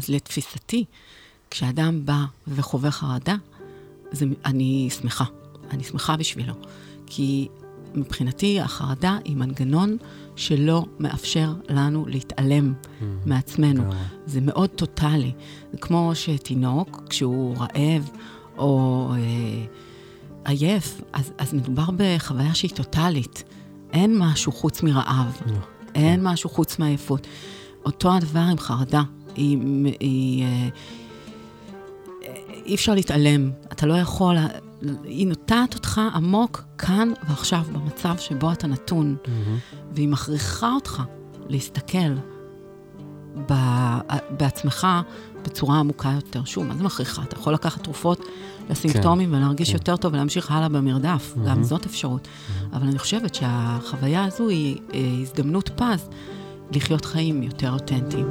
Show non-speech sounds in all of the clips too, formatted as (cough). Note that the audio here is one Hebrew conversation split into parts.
אז לתפיסתי, כשאדם בא וחווה חרדה, זה, אני שמחה. אני שמחה בשבילו. כי מבחינתי החרדה היא מנגנון שלא מאפשר לנו להתעלם mm, מעצמנו. גם. זה מאוד טוטאלי. זה כמו שתינוק, כשהוא רעב או אה, עייף, אז, אז מדובר בחוויה שהיא טוטאלית. אין משהו חוץ מרעב, לא. אין משהו חוץ מעייפות. אותו הדבר עם חרדה. היא, היא, אה, אי אפשר להתעלם. אתה לא יכול, היא נוטעת אותך עמוק כאן ועכשיו, במצב שבו אתה נתון, mm-hmm. והיא מכריחה אותך להסתכל ב, בעצמך בצורה עמוקה יותר. שוב, מה זה מכריחה? אתה יכול לקחת תרופות לסימפטומים כן, ולהרגיש כן. יותר טוב ולהמשיך הלאה במרדף, mm-hmm. גם זאת אפשרות. Mm-hmm. אבל אני חושבת שהחוויה הזו היא הזדמנות פז לחיות חיים יותר אותנטיים.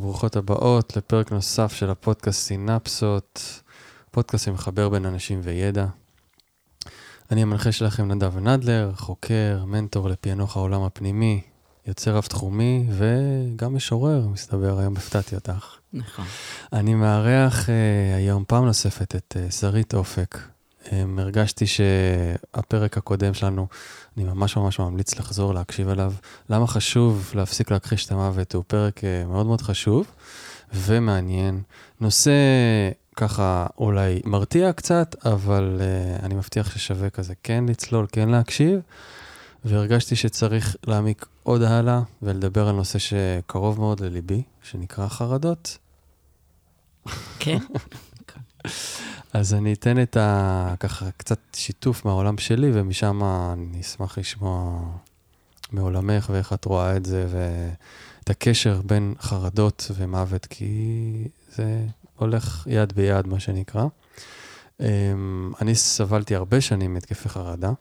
ברוכות הבאות לפרק נוסף של הפודקאסט סינפסות, פודקאסט שמחבר בין אנשים וידע. אני המנחה שלכם נדב נדלר, חוקר, מנטור לפענוח העולם הפנימי, יוצר רב-תחומי וגם משורר, מסתבר, היום הפתעתי אותך. נכון. אני מארח uh, היום פעם נוספת את uh, שרית אופק. Um, הרגשתי שהפרק הקודם שלנו אני ממש ממש ממליץ לחזור להקשיב אליו. למה חשוב להפסיק להכחיש את המוות? הוא פרק uh, מאוד מאוד חשוב ומעניין. נושא ככה אולי מרתיע קצת, אבל uh, אני מבטיח ששווה כזה כן לצלול, כן להקשיב. והרגשתי שצריך להעמיק עוד הלאה ולדבר על נושא שקרוב מאוד לליבי, שנקרא חרדות. כן. (laughs) אז אני אתן את ה... ככה קצת שיתוף מהעולם שלי, ומשם אני אשמח לשמוע מעולמך ואיך את רואה את זה, ואת הקשר בין חרדות ומוות, כי זה הולך יד ביד, מה שנקרא. אמ, אני סבלתי הרבה שנים מהתקפי חרדה.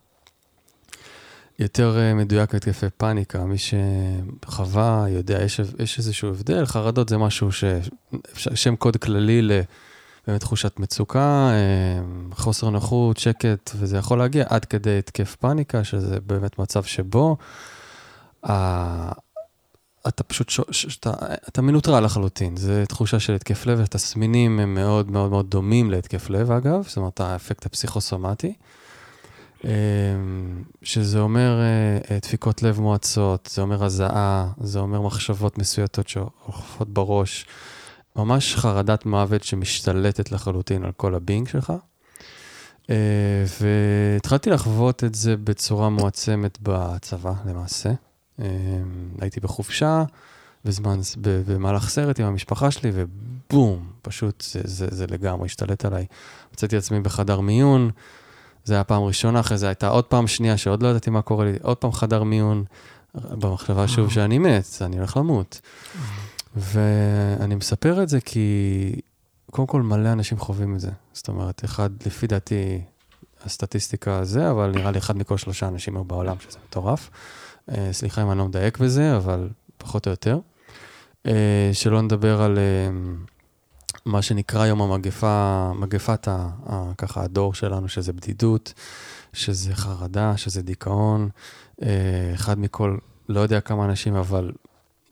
יותר אה, מדויק התקפי פאניקה, מי שחווה יודע, יש, יש איזשהו הבדל, חרדות זה משהו ש... שם קוד כללי ל... באמת תחושת מצוקה, אה, חוסר נוחות, שקט, וזה יכול להגיע עד כדי התקף פאניקה, שזה באמת מצב שבו אתה פשוט, ש... שאתה, אתה מנוטרל לחלוטין, זו תחושה של התקף לב, התסמינים הם מאוד מאוד מאוד דומים להתקף לב אגב, זאת אומרת האפקט הפסיכוסומטי, אה, שזה אומר אה, דפיקות לב מואצות, זה אומר הזעה, זה אומר מחשבות מסויטות שאוכפות בראש. ממש חרדת מוות שמשתלטת לחלוטין על כל הבינג שלך. Uh, והתחלתי לחוות את זה בצורה מועצמת בצבא, למעשה. Uh, הייתי בחופשה, בזמן, במהלך סרט עם המשפחה שלי, ובום, פשוט זה, זה, זה לגמרי השתלט עליי. מצאתי עצמי בחדר מיון, זה היה פעם ראשונה, אחרי זה הייתה עוד פעם שנייה שעוד לא ידעתי מה קורה לי, עוד פעם חדר מיון, במחשבה שוב שאני מת, אני הולך למות. ואני מספר את זה כי קודם כל מלא אנשים חווים את זה. זאת אומרת, אחד, לפי דעתי, הסטטיסטיקה זה, אבל נראה לי אחד מכל שלושה אנשים בעולם, שזה מטורף. Uh, סליחה אם אני לא מדייק בזה, אבל פחות או יותר. Uh, שלא נדבר על uh, מה שנקרא היום המגפה, מגפת ה, ה, ככה הדור שלנו, שזה בדידות, שזה חרדה, שזה דיכאון. Uh, אחד מכל, לא יודע כמה אנשים, אבל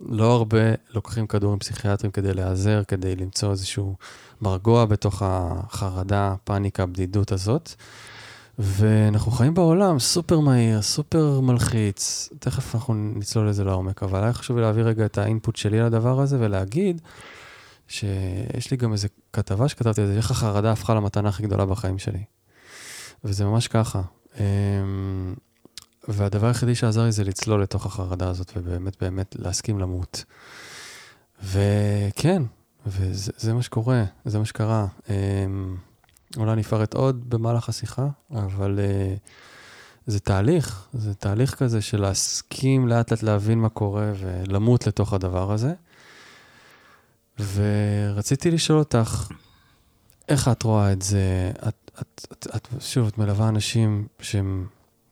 לא הרבה לוקחים כדורים פסיכיאטריים כדי להיעזר, כדי למצוא איזשהו מרגוע בתוך החרדה, פאניקה, הבדידות הזאת. ואנחנו חיים בעולם סופר מהיר, סופר מלחיץ, תכף אנחנו נצלול לזה לעומק, אבל היה חשוב לי להעביר רגע את האינפוט שלי לדבר הזה ולהגיד שיש לי גם איזה כתבה שכתבתי על זה, איך החרדה הפכה למתנה הכי גדולה בחיים שלי. וזה ממש ככה. והדבר היחידי שעזר לי זה לצלול לתוך החרדה הזאת, ובאמת באמת להסכים למות. וכן, וזה מה שקורה, זה מה שקרה. אמ, אולי אני אפרט עוד במהלך השיחה, אבל uh, זה תהליך, זה תהליך כזה של להסכים לאט לאט להבין מה קורה ולמות לתוך הדבר הזה. ורציתי לשאול אותך, איך את רואה את זה? את, את, את, את שוב, את מלווה אנשים שהם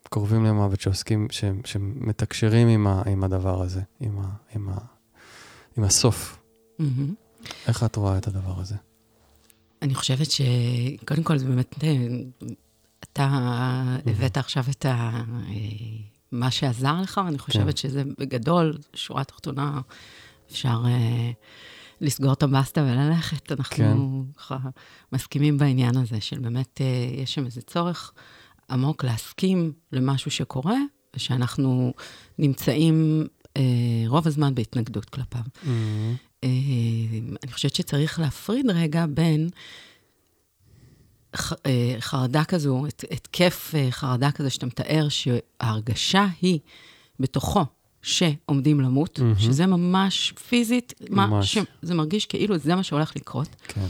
קרובים למוות, שעוסקים, שהם, שמתקשרים עם, ה, עם הדבר הזה, עם, ה, עם, ה, עם הסוף. Mm-hmm. איך את רואה את הדבר הזה? אני חושבת שקודם כל זה באמת, אה, אתה הבאת עכשיו את ה... אה, מה שעזר לך, ואני חושבת כן. שזה בגדול, שורה תחתונה, אפשר uh, לסגור את הבסטה וללכת. אנחנו כן. ככה מסכימים בעניין הזה, של באמת uh, יש שם איזה צורך עמוק להסכים למשהו שקורה, ושאנחנו נמצאים uh, רוב הזמן בהתנגדות כלפיו. Mm-hmm. אה, אני חושבת שצריך להפריד רגע בין אה, חרדה כזו, התקף אה, חרדה כזה שאתה מתאר, שההרגשה היא בתוכו שעומדים למות, mm-hmm. שזה ממש פיזית, ממש. מה, זה מרגיש כאילו זה מה שהולך לקרות, כן.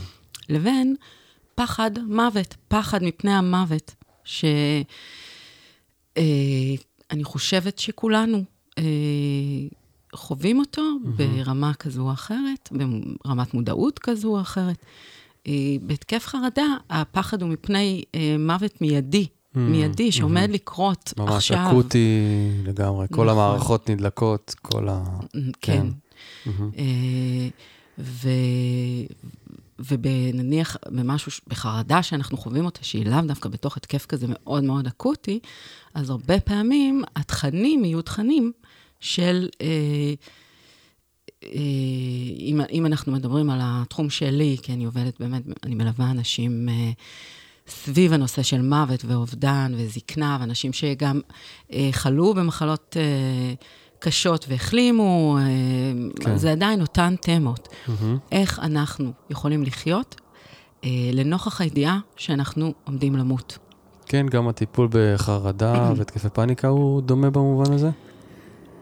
לבין פחד מוות, פחד מפני המוות, שאני אה, חושבת שכולנו אה, חווים אותו mm-hmm. ברמה כזו או אחרת, ברמת מודעות כזו או אחרת. אה, בהתקף חרדה, הפחד הוא מפני אה, מוות מיידי, mm-hmm. מיידי, שעומד mm-hmm. לקרות ממש עכשיו. ממש אקוטי לגמרי, כל נכון. המערכות נדלקות, כל ה... כן. כן. Mm-hmm. ו... ובנניח במשהו, בחרדה שאנחנו חווים אותה, שהיא לאו דווקא בתוך התקף כזה מאוד מאוד אקוטי, אז הרבה פעמים התכנים יהיו תכנים של, אה, אה, אם, אם אנחנו מדברים על התחום שלי, כי אני עובדת באמת, אני מלווה אנשים אה, סביב הנושא של מוות ואובדן וזקנה, ואנשים שגם אה, חלו במחלות אה, קשות והחלימו, אה, כן. זה עדיין אותן תמות. Mm-hmm. איך אנחנו יכולים לחיות אה, לנוכח הידיעה שאנחנו עומדים למות. כן, גם הטיפול בחרדה (clears throat) והתקפי פאניקה הוא דומה במובן הזה?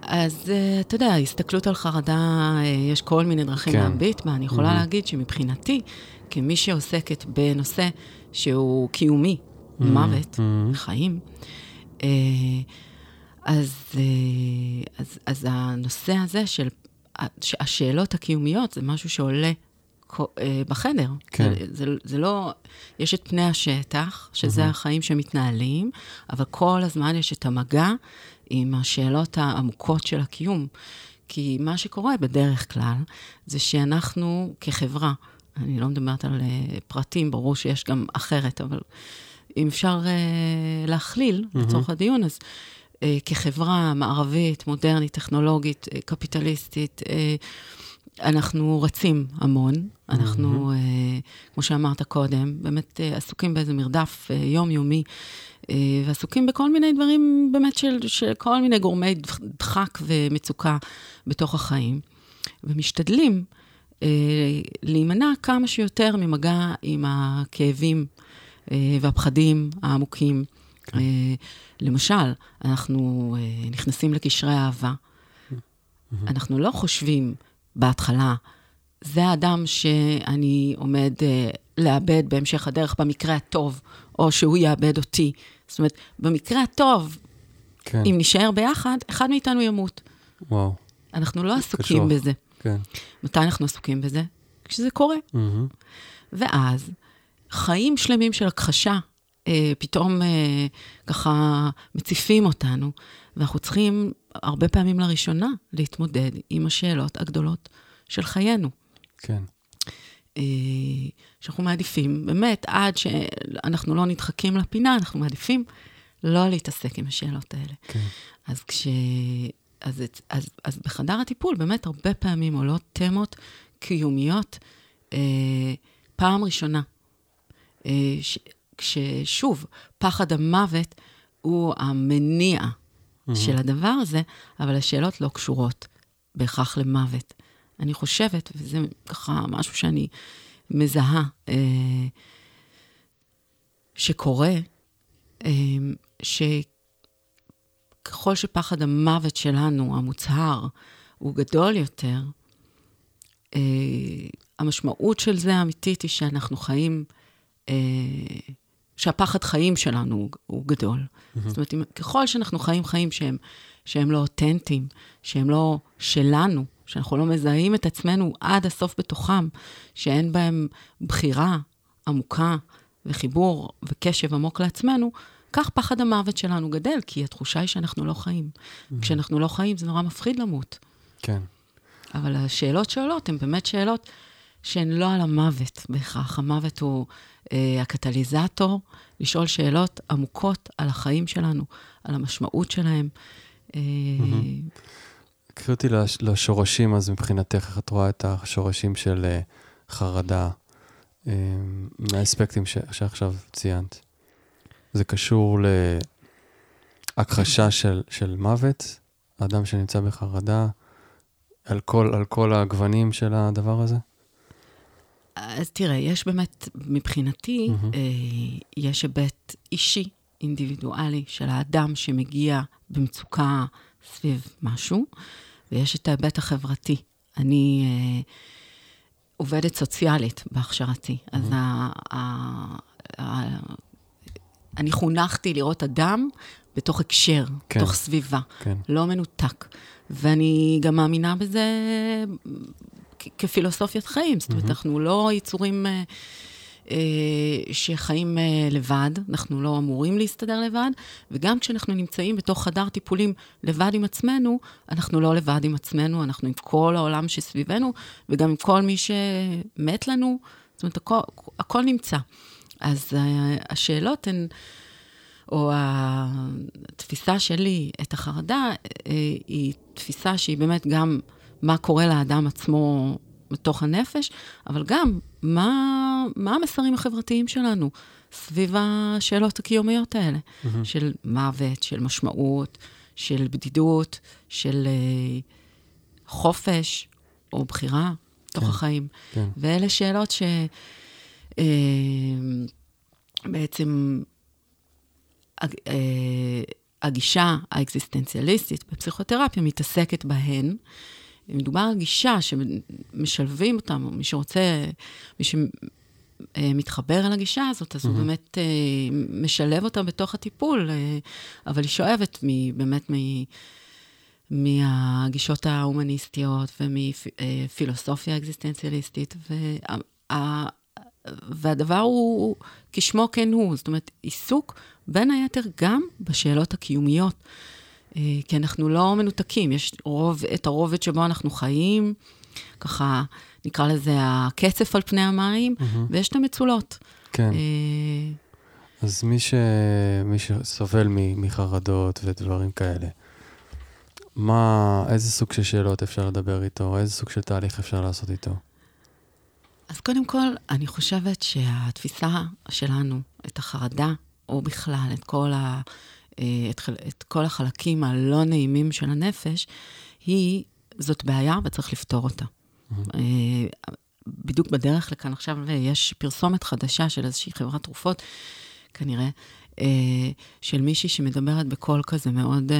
אז uh, אתה יודע, הסתכלות על חרדה, uh, יש כל מיני דרכים כן. להביט בה. אני יכולה mm-hmm. להגיד שמבחינתי, כמי שעוסקת בנושא שהוא קיומי, mm-hmm. מוות, mm-hmm. חיים, uh, אז, uh, אז, אז הנושא הזה של השאלות הקיומיות זה משהו שעולה בחדר. כן. זה, זה, זה לא, יש את פני השטח, שזה mm-hmm. החיים שמתנהלים, אבל כל הזמן יש את המגע עם השאלות העמוקות של הקיום. כי מה שקורה בדרך כלל, זה שאנחנו כחברה, אני לא מדברת על uh, פרטים, ברור שיש גם אחרת, אבל אם אפשר uh, להכליל mm-hmm. לצורך הדיון, אז כחברה מערבית, מודרנית, טכנולוגית, uh, קפיטליסטית, uh, אנחנו רצים המון. אנחנו, mm-hmm. כמו שאמרת קודם, באמת עסוקים באיזה מרדף יומיומי אה, ועסוקים בכל מיני דברים באמת של, של כל מיני גורמי דחק ומצוקה בתוך החיים, ומשתדלים אה, להימנע כמה שיותר ממגע עם הכאבים אה, והפחדים העמוקים. כן. למשל, אנחנו אה, נכנסים לקשרי אהבה, mm-hmm. אנחנו לא חושבים בהתחלה, זה האדם שאני עומד אה, לאבד בהמשך הדרך במקרה הטוב, או שהוא יאבד אותי. זאת אומרת, במקרה הטוב, כן. אם נישאר ביחד, אחד מאיתנו ימות. וואו. אנחנו לא עסוקים קשוח. בזה. כן. מתי אנחנו עסוקים בזה? כשזה קורה. Mm-hmm. ואז, חיים שלמים של הכחשה פתאום אה, ככה מציפים אותנו, ואנחנו צריכים הרבה פעמים לראשונה להתמודד עם השאלות הגדולות של חיינו. כן. אה, שאנחנו מעדיפים, באמת, עד שאנחנו לא נדחקים לפינה, אנחנו מעדיפים לא להתעסק עם השאלות האלה. כן. אז כש... אז, אז, אז בחדר הטיפול באמת הרבה פעמים עולות תמות קיומיות אה, פעם ראשונה. אה, ש, כששוב, פחד המוות הוא המניע mm-hmm. של הדבר הזה, אבל השאלות לא קשורות בהכרח למוות. אני חושבת, וזה ככה משהו שאני מזהה אה, שקורה, אה, ככל שפחד המוות שלנו, המוצהר, הוא גדול יותר, אה, המשמעות של זה האמיתית היא שאנחנו חיים, אה, שהפחד חיים שלנו הוא, גדול. Mm-hmm. זאת אומרת, אם, ככל שאנחנו חיים חיים שהם, שהם לא אותנטיים, שהם לא שלנו, שאנחנו לא מזהים את עצמנו עד הסוף בתוכם, שאין בהם בחירה עמוקה וחיבור וקשב עמוק לעצמנו, כך פחד המוות שלנו גדל, כי התחושה היא שאנחנו לא חיים. Mm-hmm. כשאנחנו לא חיים, זה נורא מפחיד למות. כן. אבל השאלות שעולות הן באמת שאלות שהן לא על המוות בהכרח. המוות הוא אה, הקטליזטור, לשאול שאלות עמוקות על החיים שלנו, על המשמעות שלהם. אה, mm-hmm. קחי אותי לש, לשורשים, אז מבחינתך, איך את רואה את השורשים של uh, חרדה, uh, מהאספקטים שעכשיו ציינת? זה קשור להכחשה של, של מוות, אדם שנמצא בחרדה, על כל, על כל הגוונים של הדבר הזה? אז תראה, יש באמת, מבחינתי, mm-hmm. אה, יש היבט אישי, אינדיבידואלי, של האדם שמגיע במצוקה סביב משהו, ויש את ההיבט החברתי. אני אה, עובדת סוציאלית בהכשרתי, mm-hmm. אז ה, ה, ה, אני חונכתי לראות אדם בתוך הקשר, כן, בתוך סביבה, כן. לא מנותק. ואני גם מאמינה בזה כפילוסופיית חיים. זאת אומרת. אנחנו לא יצורים אה, אה, שחיים אה, לבד, אנחנו לא אמורים להסתדר לבד, וגם כשאנחנו נמצאים בתוך חדר טיפולים לבד עם עצמנו, אנחנו לא לבד עם עצמנו, אנחנו עם כל העולם שסביבנו, וגם עם כל מי שמת לנו, זאת אומרת, הכל, הכל נמצא. אז השאלות הן... או התפיסה שלי את החרדה, היא תפיסה שהיא באמת גם מה קורה לאדם עצמו בתוך הנפש, אבל גם מה, מה המסרים החברתיים שלנו סביב השאלות הקיומיות האלה, mm-hmm. של מוות, של משמעות, של בדידות, של uh, חופש או בחירה בתוך כן, החיים. כן. ואלה שאלות שבעצם uh, אה, הגישה האקזיסטנציאליסטית בפסיכותרפיה מתעסקת בהן. מדובר על גישה שמשלבים אותם, מי שרוצה, מי שמתחבר אל הגישה הזאת, אז mm-hmm. הוא באמת אה, משלב אותה בתוך הטיפול, אה, אבל היא שואבת באמת מ... מהגישות ההומניסטיות ומפילוסופיה אקזיסטנציאליסטית, וה, והדבר הוא כשמו כן הוא, זאת אומרת, עיסוק בין היתר גם בשאלות הקיומיות. אה, כי אנחנו לא מנותקים, יש רוב, את הרובד שבו אנחנו חיים, ככה נקרא לזה הקצף על פני המים, mm-hmm. ויש את המצולות. כן. אה, אז מי, ש... מי שסובל מחרדות ודברים כאלה, מה, איזה סוג של שאלות אפשר לדבר איתו? איזה סוג של תהליך אפשר לעשות איתו? אז קודם כל, אני חושבת שהתפיסה שלנו, את החרדה, או בכלל את כל, ה, את, את כל החלקים הלא נעימים של הנפש, היא, זאת בעיה וצריך לפתור אותה. Mm-hmm. בדיוק בדרך לכאן עכשיו יש פרסומת חדשה של איזושהי חברת תרופות, כנראה, אה, של מישהי שמדברת בקול כזה מאוד...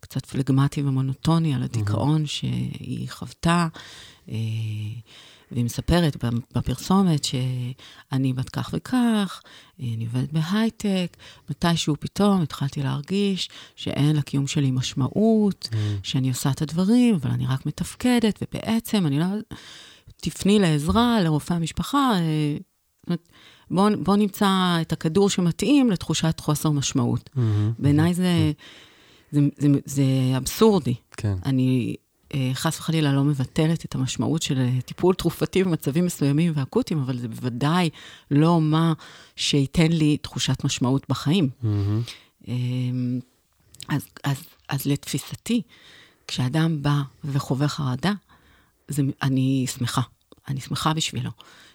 קצת פלגמטי ומונוטוני על הדיכאון mm-hmm. שהיא חוותה, והיא מספרת בפרסומת שאני בת כך וכך, אני עובדת בהייטק, מתישהו פתאום התחלתי להרגיש שאין לקיום שלי משמעות, mm. שאני עושה את הדברים, אבל אני רק מתפקדת, ובעצם אני לא... תפני לעזרה, לרופא המשפחה, אה, בואו בוא נמצא את הכדור שמתאים לתחושת חוסר משמעות. Mm-hmm. בעיניי זה, זה, זה, זה אבסורדי. כן. אני חס וחלילה לא מבטלת את המשמעות של אה, טיפול תרופתי במצבים מסוימים ואקוטיים, אבל זה בוודאי לא מה שייתן לי תחושת משמעות בחיים. Mm-hmm. אז, אז, אז לתפיסתי, כשאדם בא וחווה חרדה, זה, אני שמחה. אני שמחה בשבילו.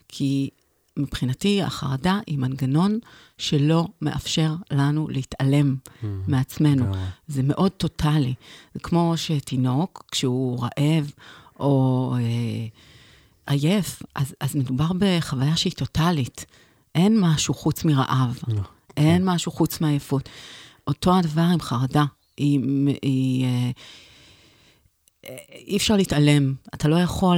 כי מבחינתי, החרדה היא מנגנון שלא מאפשר לנו להתעלם mm, מעצמנו. כן. זה מאוד טוטאלי. זה כמו שתינוק, כשהוא רעב או אה, עייף, אז, אז מדובר בחוויה שהיא טוטאלית. אין משהו חוץ מרעב, לא, אין כן. משהו חוץ מעייפות. אותו הדבר עם חרדה. היא, היא, אה, אי אפשר להתעלם, אתה לא יכול,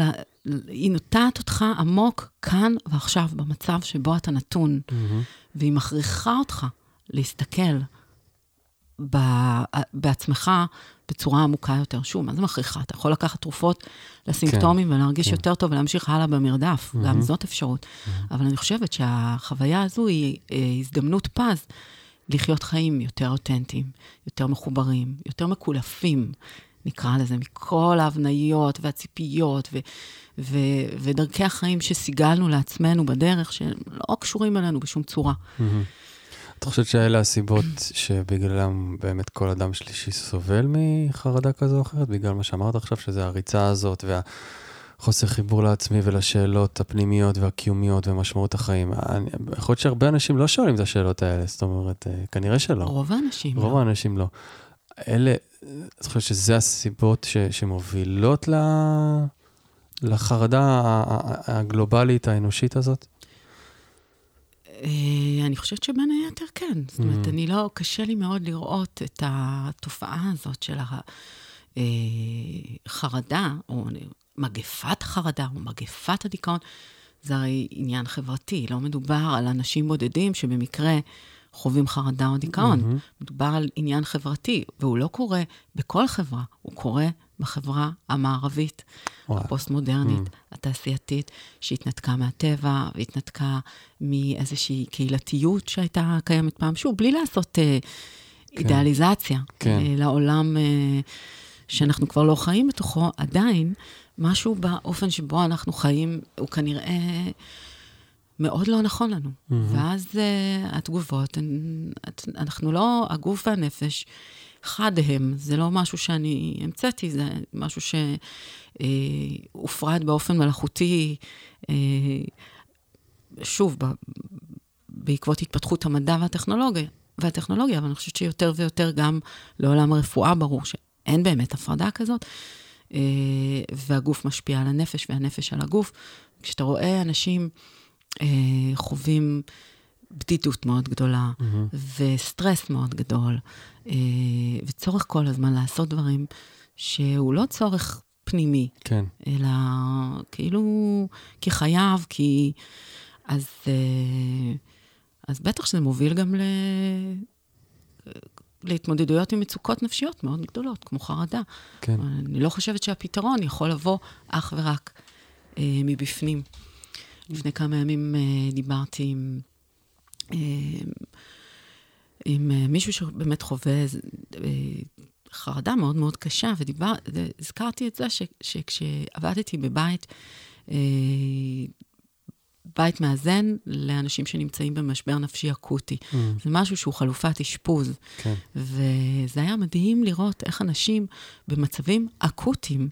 היא נוטעת אותך עמוק כאן ועכשיו, במצב שבו אתה נתון, mm-hmm. והיא מכריחה אותך להסתכל ב, בעצמך בצורה עמוקה יותר. שוב, מה זה מכריחה? אתה יכול לקחת תרופות לסימפטומים כן, ולהרגיש כן. יותר טוב ולהמשיך הלאה במרדף, mm-hmm. גם זאת אפשרות. Mm-hmm. אבל אני חושבת שהחוויה הזו היא אה, הזדמנות פז לחיות חיים יותר אותנטיים, יותר מחוברים, יותר מקולפים, נקרא לזה, מכל ההבניות והציפיות ו- ו- ודרכי החיים שסיגלנו לעצמנו בדרך, שלא קשורים אלינו בשום צורה. Mm-hmm. את חושבת שאלה הסיבות שבגללם באמת כל אדם שלישי סובל מחרדה כזו או אחרת? בגלל מה שאמרת עכשיו, שזה הריצה הזאת והחוסר חיבור לעצמי ולשאלות הפנימיות והקיומיות ומשמעות החיים. אני, יכול להיות שהרבה אנשים לא שואלים את השאלות האלה, זאת אומרת, אה, כנראה שלא. רוב האנשים רוב לא. רוב האנשים לא. אלה, את חושבת שזה הסיבות ש, שמובילות ל... לחרדה הגלובלית האנושית הזאת? אה, אני חושבת שבין היתר כן. זאת אומרת, mm. אני לא, קשה לי מאוד לראות את התופעה הזאת של החרדה, אה, או מגפת החרדה, או מגפת הדיכאון. זה הרי עניין חברתי, לא מדובר על אנשים בודדים שבמקרה חווים חרדה או דיכאון. Mm-hmm. מדובר על עניין חברתי, והוא לא קורה בכל חברה, הוא קורה בחברה המערבית, וואו. הפוסט-מודרנית, mm. התעשייתית, שהתנתקה מהטבע, והתנתקה מאיזושהי קהילתיות שהייתה קיימת פעם. שוב, בלי לעשות אה, כן. אידיאליזציה כן. אה, לעולם אה, שאנחנו כבר לא חיים בתוכו, עדיין, משהו באופן שבו אנחנו חיים, הוא כנראה... מאוד לא נכון לנו. Mm-hmm. ואז uh, התגובות, אנחנו לא, הגוף והנפש, חד הם, זה לא משהו שאני המצאתי, זה משהו שהופרד uh, באופן מלאכותי, uh, שוב, ב, בעקבות התפתחות המדע והטכנולוגיה, והטכנולוגיה, אבל אני חושבת שיותר ויותר גם לעולם הרפואה ברור שאין באמת הפרדה כזאת, uh, והגוף משפיע על הנפש והנפש על הגוף. כשאתה רואה אנשים... אה, חווים בדידות מאוד גדולה, mm-hmm. וסטרס מאוד גדול, אה, וצורך כל הזמן לעשות דברים שהוא לא צורך פנימי, כן. אלא כאילו כחייב, כי... אז, אה, אז בטח שזה מוביל גם ל... להתמודדויות עם מצוקות נפשיות מאוד גדולות, כמו חרדה. כן. אני לא חושבת שהפתרון יכול לבוא אך ורק אה, מבפנים. לפני כמה ימים uh, דיברתי עם, uh, עם uh, מישהו שבאמת חווה חרדה מאוד מאוד קשה, והזכרתי את זה ש, שכשעבדתי בבית, uh, בית מאזן לאנשים שנמצאים במשבר נפשי אקוטי. Mm. זה משהו שהוא חלופת אשפוז. כן. וזה היה מדהים לראות איך אנשים במצבים אקוטיים,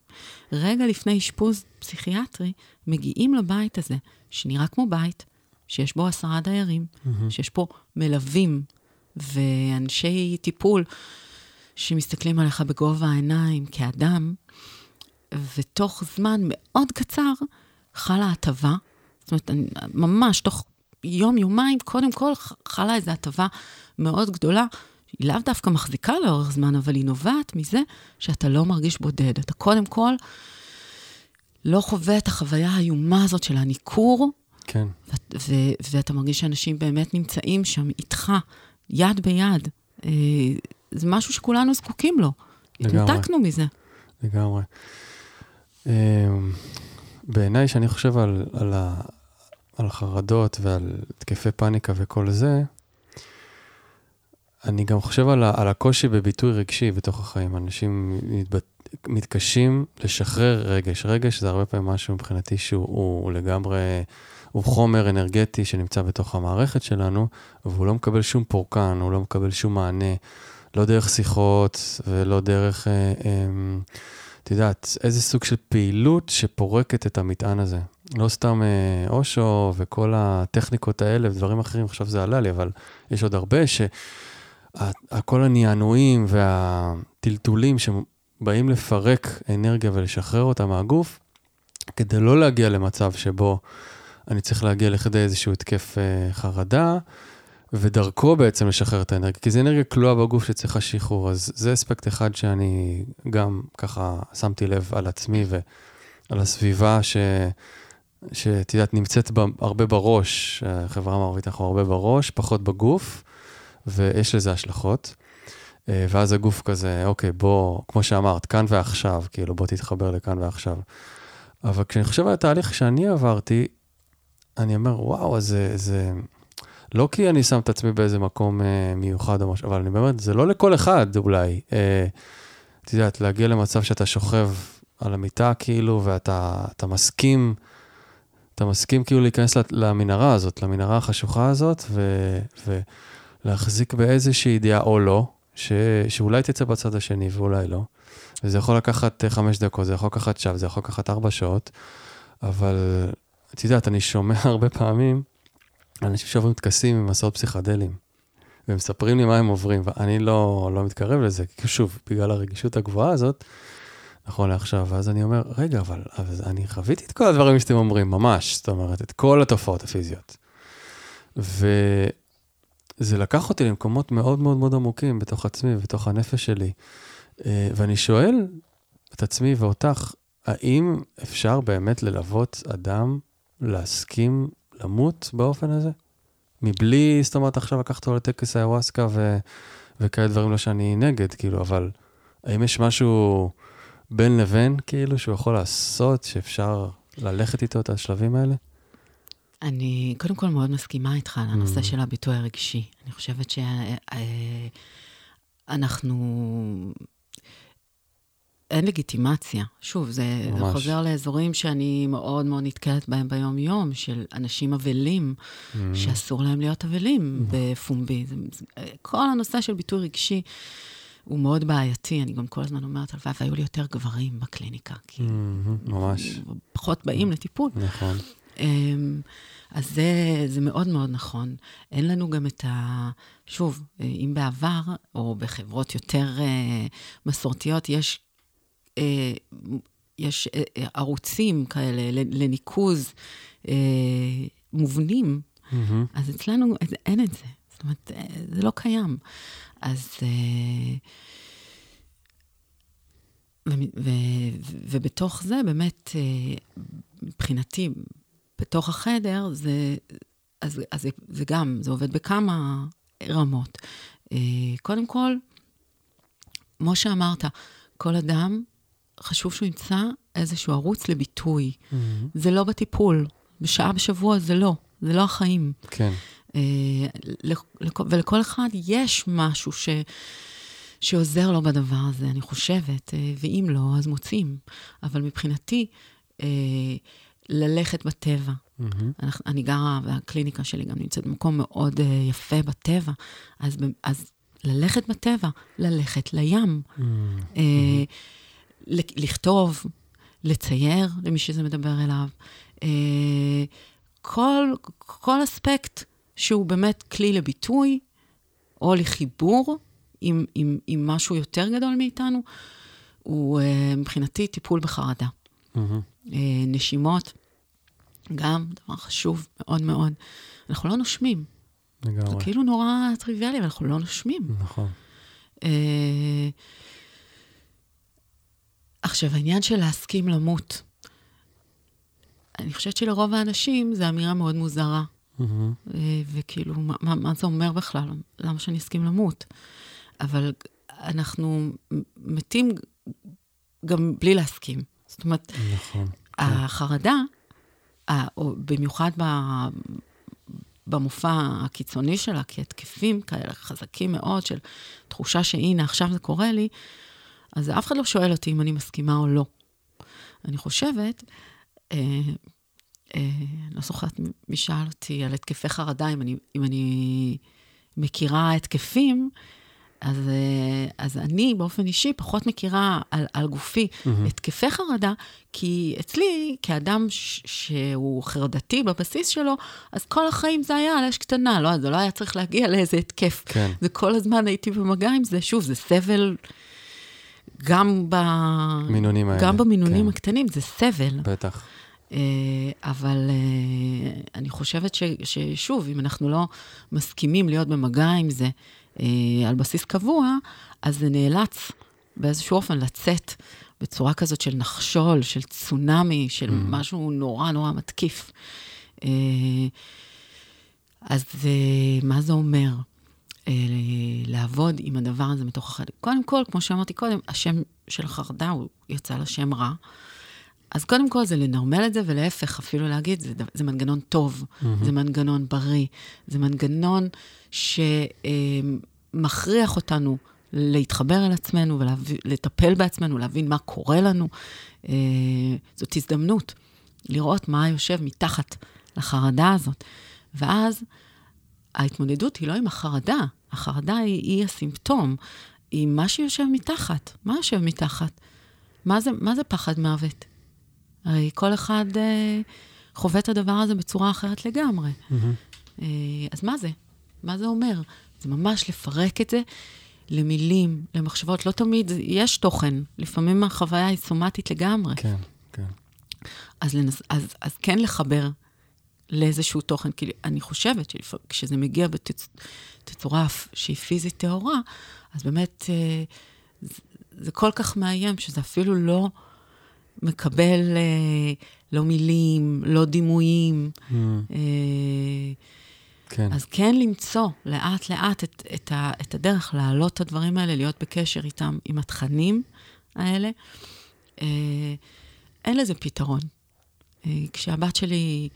רגע לפני אשפוז פסיכיאטרי, מגיעים לבית הזה, שנראה כמו בית, שיש בו עשרה דיירים, mm-hmm. שיש פה מלווים ואנשי טיפול שמסתכלים עליך בגובה העיניים כאדם, ותוך זמן מאוד קצר חלה הטבה. זאת אומרת, ממש תוך יום-יומיים, קודם כל חלה איזו הטבה מאוד גדולה. היא לאו דווקא מחזיקה לאורך זמן, אבל היא נובעת מזה שאתה לא מרגיש בודד. אתה קודם כל לא חווה את החוויה האיומה הזאת של הניכור, כן. ו- ו- ואתה מרגיש שאנשים באמת נמצאים שם איתך, יד ביד. אה, זה משהו שכולנו זקוקים לו. התנתקנו מזה. לגמרי. אה, בעיניי, כשאני חושב על, על, ה, על החרדות ועל התקפי פאניקה וכל זה, אני גם חושב על, ה, על הקושי בביטוי רגשי בתוך החיים. אנשים מתבט... מתקשים לשחרר רגש. רגש זה הרבה פעמים משהו מבחינתי שהוא הוא לגמרי, הוא חומר אנרגטי שנמצא בתוך המערכת שלנו, והוא לא מקבל שום פורקן, הוא לא מקבל שום מענה, לא דרך שיחות ולא דרך, אה, אה, את יודעת, איזה סוג של פעילות שפורקת את המטען הזה. לא סתם אה, אושו וכל הטכניקות האלה ודברים אחרים, עכשיו זה עלה לי, אבל יש עוד הרבה ש... כל הנענועים והטלטולים באים לפרק אנרגיה ולשחרר אותה מהגוף, כדי לא להגיע למצב שבו אני צריך להגיע לכדי איזשהו התקף אה, חרדה, ודרכו בעצם לשחרר את האנרגיה, כי זו אנרגיה כלואה בגוף שצריכה שחרור, אז זה אספקט אחד שאני גם ככה שמתי לב על עצמי ועל הסביבה ש... שאת יודעת, נמצאת בה, הרבה בראש, החברה המערבית אנחנו הרבה בראש, פחות בגוף, ויש לזה השלכות. אה, ואז הגוף כזה, אוקיי, בוא, כמו שאמרת, כאן ועכשיו, כאילו, בוא תתחבר לכאן ועכשיו. אבל כשאני חושב על התהליך שאני עברתי, אני אומר, וואו, זה, זה... לא כי אני שם את עצמי באיזה מקום אה, מיוחד או משהו, אבל אני באמת, זה לא לכל אחד אולי. אה, את יודעת, להגיע למצב שאתה שוכב על המיטה, כאילו, ואתה מסכים, אתה מסכים כאילו להיכנס למנהרה הזאת, למנהרה החשוכה הזאת, ו, ולהחזיק באיזושהי ידיעה או לא, ש, שאולי תצא בצד השני ואולי לא. וזה יכול לקחת אה, חמש דקות, זה יכול לקחת שעה, זה יכול לקחת ארבע שעות, אבל את יודעת, אני שומע (laughs) הרבה פעמים אנשים שעוברים טקסים עם מסעות פסיכדליים, והם מספרים לי מה הם עוברים, ואני לא, לא מתקרב לזה, שוב, בגלל הרגישות הגבוהה הזאת, נכון לעכשיו, ואז אני אומר, רגע, אבל, אבל אני חוויתי את כל הדברים שאתם אומרים, ממש, זאת אומרת, את כל התופעות הפיזיות. וזה לקח אותי למקומות מאוד מאוד מאוד עמוקים בתוך עצמי, בתוך הנפש שלי. אה, ואני שואל את עצמי ואותך, האם אפשר באמת ללוות אדם להסכים למות באופן הזה? מבלי, זאת אומרת, עכשיו לקחת אותו לטקס האיוואסקה ו... וכאלה דברים, לא שאני נגד, כאילו, אבל האם יש משהו בין לבין, כאילו, שהוא יכול לעשות, שאפשר ללכת איתו את השלבים האלה? אני קודם כל מאוד מסכימה איתך על הנושא mm. של הביטוי הרגשי. אני חושבת שאנחנו אין לגיטימציה. שוב, זה, זה חוזר לאזורים שאני מאוד מאוד נתקלת בהם ביום-יום, של אנשים אבלים, mm. שאסור להם להיות אבלים mm. בפומבי. זה, זה, כל הנושא של ביטוי רגשי הוא מאוד בעייתי. אני גם כל הזמן אומרת, הלוואי והיו לי יותר גברים בקליניקה, כי... Mm-hmm, ממש. פחות באים לטיפול. נכון. אמ, אז זה, זה מאוד מאוד נכון. אין לנו גם את ה... שוב, אם בעבר, או בחברות יותר uh, מסורתיות, יש יש אה, אה, ערוצים כאלה לניקוז אה, מובנים, mm-hmm. אז אצלנו אין את זה. זאת אומרת, אה, זה לא קיים. אז... אה, ו- ו- ובתוך זה, באמת, אה, מבחינתי, בתוך החדר, זה, אז, אז זה, זה גם, זה עובד בכמה רמות. קודם כל, כמו שאמרת, כל אדם חשוב שהוא ימצא איזשהו ערוץ לביטוי. Mm-hmm. זה לא בטיפול, בשעה בשבוע זה לא, זה לא החיים. כן. אה, ולכל אחד יש משהו ש, שעוזר לו בדבר הזה, אני חושבת, אה, ואם לא, אז מוצאים. אבל מבחינתי, אה, ללכת בטבע. Mm-hmm. אנחנו, אני גרה, והקליניקה שלי גם נמצאת במקום מאוד uh, יפה בטבע, אז, אז ללכת בטבע, ללכת לים. Mm-hmm. Uh, לכתוב, לצייר למי שזה מדבר אליו. אה, כל, כל אספקט שהוא באמת כלי לביטוי, או לחיבור עם, עם, עם משהו יותר גדול מאיתנו, הוא אה, מבחינתי טיפול בחרדה. Mm-hmm. נשימות, גם דבר חשוב מאוד מאוד. אנחנו לא נושמים. לגמרי. זה כאילו נורא טריוויאלי, אבל אנחנו לא נושמים. נכון. עכשיו, העניין של להסכים למות, אני חושבת שלרוב האנשים זו אמירה מאוד מוזרה. Mm-hmm. וכאילו, מה, מה, זה אומר בכלל? למה שאני אסכים למות? אבל אנחנו מתים גם בלי להסכים. זאת אומרת, נכון. כן. החרדה, או במיוחד ב, במופע הקיצוני שלה, כהתקפים כאלה חזקים מאוד של תחושה שהנה, עכשיו זה קורה לי, אז אף אחד לא שואל אותי אם אני מסכימה או לא. אני חושבת, אה, אה, אני לא זוכרת מי שאל אותי על התקפי חרדה, אם אני, אם אני מכירה התקפים, אז, אה, אז אני באופן אישי פחות מכירה על, על גופי mm-hmm. התקפי חרדה, כי אצלי, כאדם ש, שהוא חרדתי בבסיס שלו, אז כל החיים זה היה על אש קטנה, לא, זה לא היה צריך להגיע לאיזה התקף. כן. וכל הזמן הייתי במגע עם זה. שוב, זה סבל גם, ב... מינונים האלה, גם במינונים כן. הקטנים, זה סבל. בטח. אה, אבל אה, אני חושבת ש, ששוב, אם אנחנו לא מסכימים להיות במגע עם זה אה, על בסיס קבוע, אז זה נאלץ באיזשהו אופן לצאת בצורה כזאת של נחשול, של צונאמי, של mm. משהו נורא נורא מתקיף. אז מה זה אומר? לעבוד עם הדבר הזה מתוך החדר. קודם כל, כמו שאמרתי קודם, השם של החרדה הוא יצא לשם רע. אז קודם כל זה לנרמל את זה, ולהפך, אפילו להגיד, זה, זה מנגנון טוב, mm-hmm. זה מנגנון בריא, זה מנגנון שמכריח אותנו להתחבר אל עצמנו ולטפל בעצמנו, להבין מה קורה לנו. אה, זאת הזדמנות לראות מה יושב מתחת לחרדה הזאת. ואז ההתמודדות היא לא עם החרדה, החרדה היא, היא הסימפטום, היא מה שיושב מתחת. מה יושב מתחת? מה זה, מה זה פחד מוות? הרי כל אחד אה, חווה את הדבר הזה בצורה אחרת לגמרי. Mm-hmm. אה, אז מה זה? מה זה אומר? זה ממש לפרק את זה למילים, למחשבות. לא תמיד יש תוכן, לפעמים החוויה היא סומטית לגמרי. כן, כן. אז, לנס, אז, אז כן לחבר לאיזשהו תוכן, כי אני חושבת שכשזה מגיע בתצורה שהיא פיזית טהורה, אז באמת אה, זה, זה כל כך מאיים, שזה אפילו לא... מקבל אה, לא מילים, לא דימויים. Mm. אה, כן. אז כן למצוא לאט-לאט את, את, ה, את הדרך להעלות את הדברים האלה, להיות בקשר איתם, עם התכנים האלה. אה, אין לזה פתרון. אה, כשהבת שלי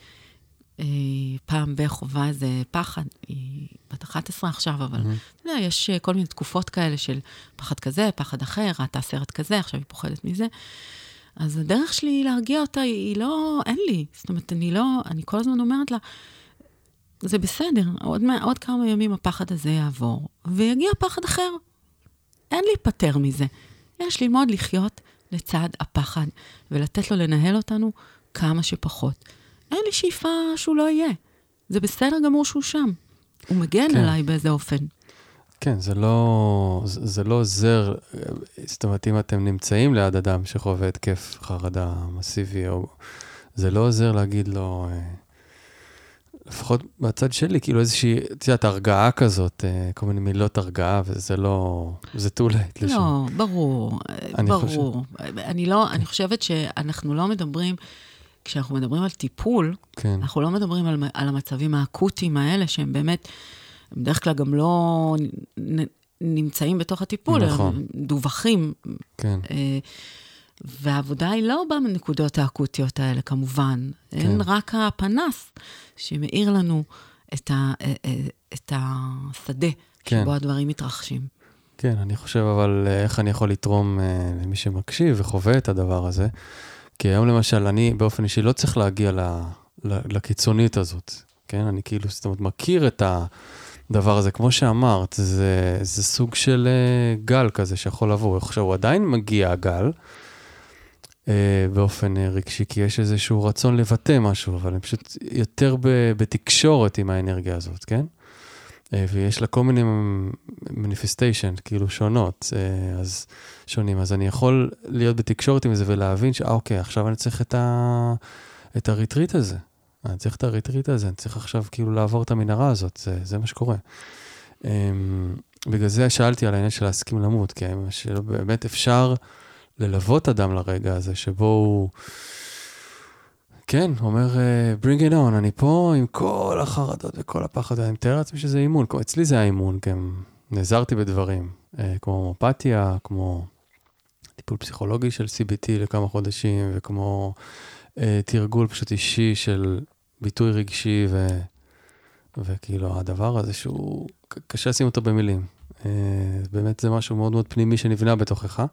פעם בחובה איזה פחד, היא בת 11 עכשיו, אבל mm-hmm. אתה יודע, יש כל מיני תקופות כאלה של פחד כזה, פחד אחר, ראתה סרט כזה, עכשיו היא פוחדת מזה. אז הדרך שלי להרגיע אותה היא לא, אין לי. זאת אומרת, אני לא, אני כל הזמן אומרת לה, זה בסדר, עוד, עוד כמה ימים הפחד הזה יעבור, ויגיע פחד אחר. אין להיפטר מזה. יש ללמוד לחיות לצד הפחד, ולתת לו לנהל אותנו כמה שפחות. אין לי שאיפה שהוא לא יהיה. זה בסדר גמור שהוא שם. הוא מגן כן. עליי באיזה אופן. כן, זה לא, זה, זה לא עוזר, זאת אומרת, אם אתם נמצאים ליד אדם שחווה התקף חרדה מסיבי, או, זה לא עוזר להגיד לו, אה, לפחות בצד שלי, כאילו איזושהי, את יודעת, הרגעה כזאת, אה, כל מיני מילות הרגעה, וזה לא, זה too late לשם. לא, ברור, אני ברור. חושב... אני לא. אני חושבת שאנחנו לא מדברים... כשאנחנו מדברים על טיפול, כן. אנחנו לא מדברים על, על המצבים האקוטיים האלה, שהם באמת בדרך כלל גם לא נמצאים בתוך הטיפול, נכון. הם דווחים. כן. אה, והעבודה היא לא בנקודות האקוטיות האלה, כמובן. כן. אין רק הפנס שמאיר לנו את, ה, אה, אה, את השדה כן. שבו הדברים מתרחשים. כן, אני חושב, אבל איך אני יכול לתרום למי שמקשיב וחווה את הדבר הזה? כי היום למשל, אני באופן אישי לא צריך להגיע ל, ל, לקיצונית הזאת, כן? אני כאילו, זאת אומרת, מכיר את. הדבר הזה. כמו שאמרת, זה, זה סוג של uh, גל כזה שיכול לבוא. עכשיו, הוא עדיין מגיע הגל uh, באופן uh, רגשי, כי יש איזשהו רצון לבטא משהו, אבל אני פשוט יותר ב, בתקשורת עם האנרגיה הזאת, כן? Uh, ויש לה כל מיני מניפיסטיישן, כאילו שונות, uh, אז שונים. אז אני יכול להיות בתקשורת עם זה ולהבין שאה, אוקיי, עכשיו אני צריך את, ה, את הריטריט הזה. אני צריך את הריטריט הזה, אני צריך עכשיו כאילו לעבור את המנהרה הזאת, זה, זה מה שקורה. Um, בגלל זה שאלתי על העניין של להסכים למות, כי באמת אפשר ללוות אדם לרגע הזה, שבו הוא, כן, אומר, uh, bring it on, אני פה עם כל החרדות וכל הפחד, אני מתאר לעצמי שזה אימון, אצלי זה האימון, כי נעזרתי בדברים, uh, כמו הומופתיה, כמו טיפול פסיכולוגי של CBT לכמה חודשים, וכמו uh, תרגול פשוט אישי של ביטוי רגשי, ו, וכאילו הדבר הזה שהוא, קשה לשים אותו במילים. Uh, באמת זה משהו מאוד מאוד פנימי שנבנה בתוכך.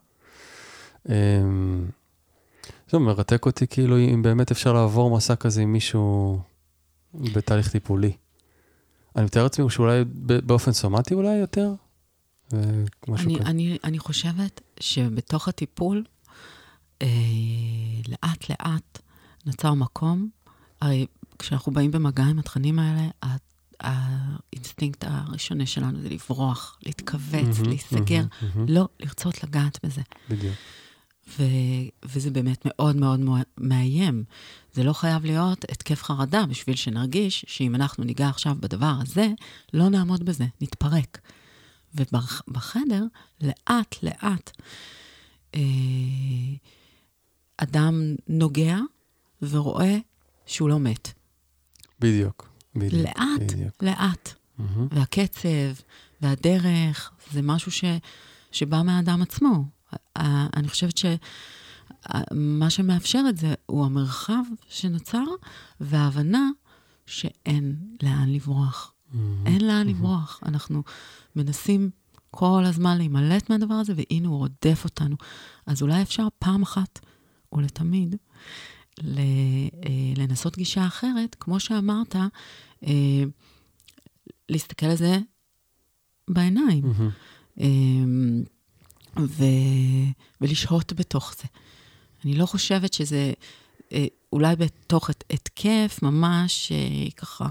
זה מרתק אותי כאילו אם באמת אפשר לעבור מסע כזה עם מישהו בתהליך טיפולי. אני מתאר לעצמי שאולי באופן סומטי אולי יותר? אני, אני, אני חושבת שבתוך הטיפול, אה, לאט לאט נוצר מקום, הרי כשאנחנו באים במגע עם התכנים האלה, האינסטינקט הראשוני שלנו זה לברוח, להתכווץ, mm-hmm, להיסגר, mm-hmm, mm-hmm. לא לרצות לגעת בזה. בדיוק. ו, וזה באמת מאוד מאוד מאיים. זה לא חייב להיות התקף חרדה בשביל שנרגיש שאם אנחנו ניגע עכשיו בדבר הזה, לא נעמוד בזה, נתפרק. ובחדר, לאט-לאט, אה, אדם נוגע ורואה שהוא לא מת. בדיוק, בדיוק. לאט, בדיוק. לאט. Mm-hmm. והקצב והדרך, זה משהו ש, שבא מהאדם עצמו. אני חושבת שמה שמאפשר את זה הוא המרחב שנוצר, וההבנה שאין לאן לברוח. Mm-hmm. אין לאן mm-hmm. לברוח. אנחנו מנסים כל הזמן להימלט מהדבר הזה, והנה הוא רודף אותנו. אז אולי אפשר פעם אחת ולתמיד אה, לנסות גישה אחרת, כמו שאמרת, אה, להסתכל על זה בעיניים. Mm-hmm. ו... ולשהות בתוך זה. אני לא חושבת שזה, אה, אולי בתוך התקף ממש אה, ככה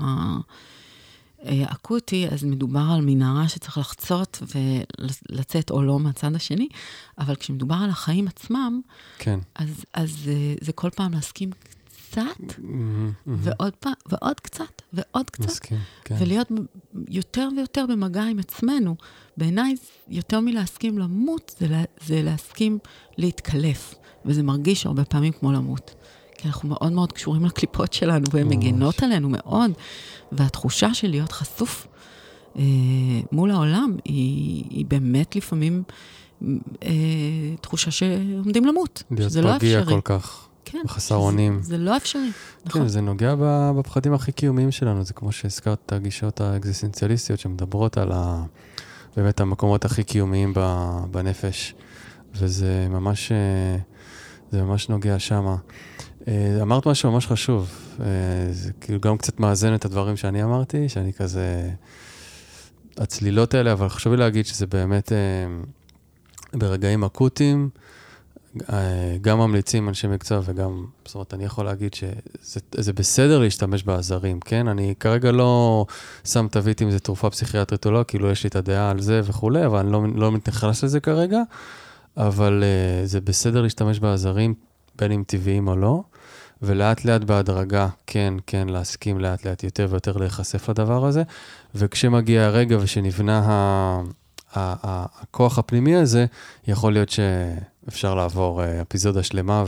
אה, אקוטי, אז מדובר על מנהרה שצריך לחצות ולצאת או לא מהצד השני, אבל כשמדובר על החיים עצמם, כן. אז, אז זה כל פעם להסכים קצת, ועוד פעם, ועוד קצת, ועוד קצת. מסכים, כן. ולהיות יותר ויותר במגע עם עצמנו. בעיניי, יותר מלהסכים למות, זה, לה, זה להסכים להתקלף. וזה מרגיש הרבה פעמים כמו למות. כי אנחנו מאוד מאוד קשורים לקליפות שלנו, והן מגינות עלינו מאוד. והתחושה של להיות חשוף אה, מול העולם, היא, היא באמת לפעמים אה, תחושה שעומדים למות. להיות לא פגיע לא כל כך. כן. חסר אונים. זה, זה לא אפשרי, נכון. כן, זה נוגע בפחדים הכי קיומיים שלנו, זה כמו שהזכרת את הגישות האקזיסטנציאליסטיות שמדברות על ה, באמת המקומות הכי קיומיים בנפש, וזה ממש, אה, זה ממש נוגע שמה. אה, אמרת משהו ממש חשוב, אה, זה כאילו גם קצת מאזן את הדברים שאני אמרתי, שאני כזה, הצלילות האלה, אבל חשוב לי להגיד שזה באמת ברגעים אקוטיים, גם ממליצים אנשי מקצוע וגם, זאת אומרת, אני יכול להגיד שזה בסדר להשתמש בעזרים, כן? אני כרגע לא שם תווית אם זו תרופה פסיכיאטרית או לא, כאילו יש לי את הדעה על זה וכולי, אבל אני לא, לא מתייחס לזה כרגע, אבל uh, זה בסדר להשתמש בעזרים, בין אם טבעיים או לא, ולאט לאט בהדרגה, כן, כן, להסכים לאט לאט יותר ויותר להיחשף לדבר הזה, וכשמגיע הרגע ושנבנה ה... הכוח הפנימי הזה, יכול להיות שאפשר לעבור אה, אפיזודה שלמה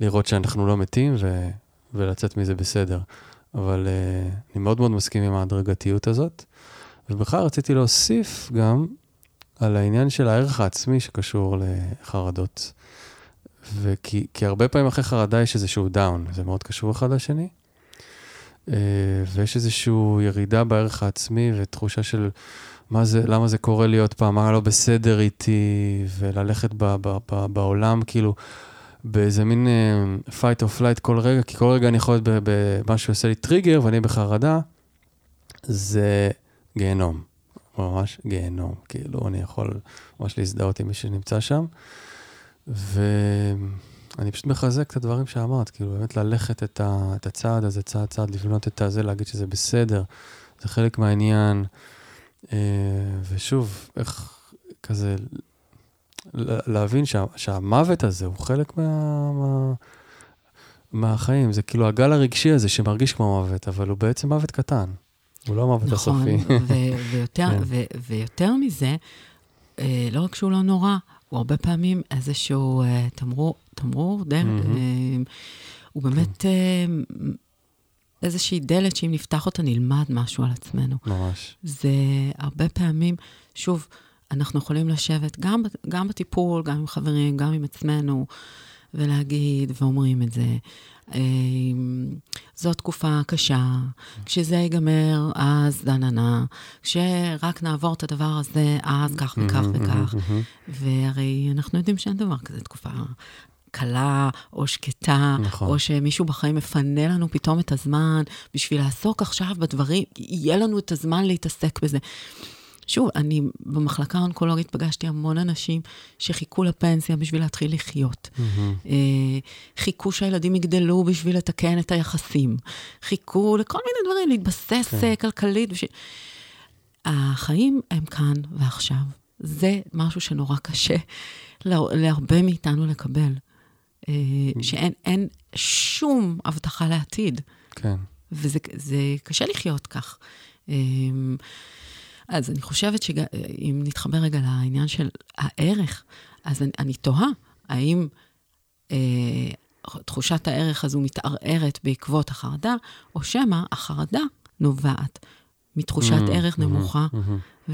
ולראות שאנחנו לא מתים ו... ולצאת מזה בסדר. אבל uh, אני מאוד מאוד מסכים עם ההדרגתיות הזאת. ובכלל רציתי להוסיף גם על העניין של הערך העצמי שקשור לחרדות. וכי כי הרבה פעמים אחרי חרדה יש איזשהו דאון, זה מאוד קשור אחד לשני. Uh, ויש איזושהי ירידה בערך העצמי ותחושה של מה זה, למה זה קורה לי עוד פעם, מה לא בסדר איתי, וללכת ב, ב, ב, בעולם, כאילו, באיזה מין uh, fight or flight כל רגע, כי כל רגע אני יכול להיות במשהו שעושה לי טריגר ואני בחרדה, זה גיהנום. ממש גיהנום, כאילו, אני יכול ממש להזדהות עם מי שנמצא שם. ואני פשוט מחזק את הדברים שאמרת, כאילו, באמת ללכת את, ה, את הצעד הזה, צעד צעד, לבנות את הזה, להגיד שזה בסדר, זה חלק מהעניין. אה, ושוב, איך כזה, להבין שה, שהמוות הזה הוא חלק מה, מה, מהחיים. זה כאילו הגל הרגשי הזה שמרגיש כמו מוות, אבל הוא בעצם מוות קטן. הוא לא המוות נכון, הסופי. נכון, ויותר, כן. ויותר מזה, אה, לא רק שהוא לא נורא, הוא הרבה פעמים איזשהו אה, תמרור, תמרור, דרך, mm-hmm. הוא באמת... כן. איזושהי דלת שאם נפתח אותה נלמד משהו על עצמנו. ממש. זה הרבה פעמים, שוב, אנחנו יכולים לשבת גם, גם בטיפול, גם עם חברים, גם עם עצמנו, ולהגיד, ואומרים את זה. אמ, זו תקופה קשה, כשזה ייגמר, אז דננה, כשרק נעבור את הדבר הזה, אז כך וכך וכך. והרי אנחנו יודעים שאין דבר כזה תקופה קלה או שקטה, נכון. או שמישהו בחיים מפנה לנו פתאום את הזמן בשביל לעסוק עכשיו בדברים, יהיה לנו את הזמן להתעסק בזה. שוב, אני במחלקה האונקולוגית פגשתי המון אנשים שחיכו לפנסיה בשביל להתחיל לחיות. Mm-hmm. חיכו שהילדים יגדלו בשביל לתקן את היחסים. חיכו לכל מיני דברים, להתבסס כן. כלכלית. בשביל... החיים הם כאן ועכשיו, זה משהו שנורא קשה לה, להרבה מאיתנו לקבל. אה, שאין אין שום הבטחה לעתיד. כן. וזה קשה לחיות כך. אה, אז אני חושבת שאם נתחבר רגע לעניין של הערך, אז אני, אני תוהה, האם אה, תחושת הערך הזו מתערערת בעקבות החרדה, או שמא החרדה נובעת מתחושת mm-hmm, ערך mm-hmm, נמוכה, mm-hmm.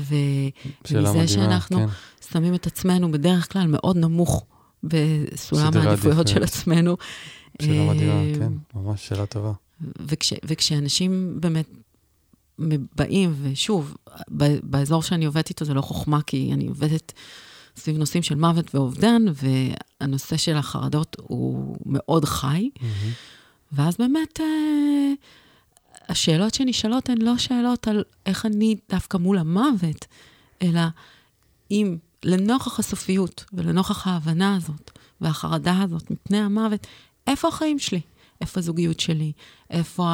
ומזה שאנחנו כן. שמים את עצמנו בדרך כלל מאוד נמוך בסולם העדיפויות של עצמנו. שאלה מדהימה, אה, כן, ממש שאלה טובה. וכש, וכשאנשים באמת באים, ושוב, באזור שאני עובדת איתו זה לא חוכמה, כי אני עובדת סביב נושאים של מוות ואובדן, והנושא של החרדות הוא מאוד חי. Mm-hmm. ואז באמת, אה, השאלות שנשאלות הן לא שאלות על איך אני דווקא מול המוות, אלא אם לנוכח הסופיות ולנוכח ההבנה הזאת והחרדה הזאת מפני המוות, איפה החיים שלי? איפה הזוגיות שלי? איפה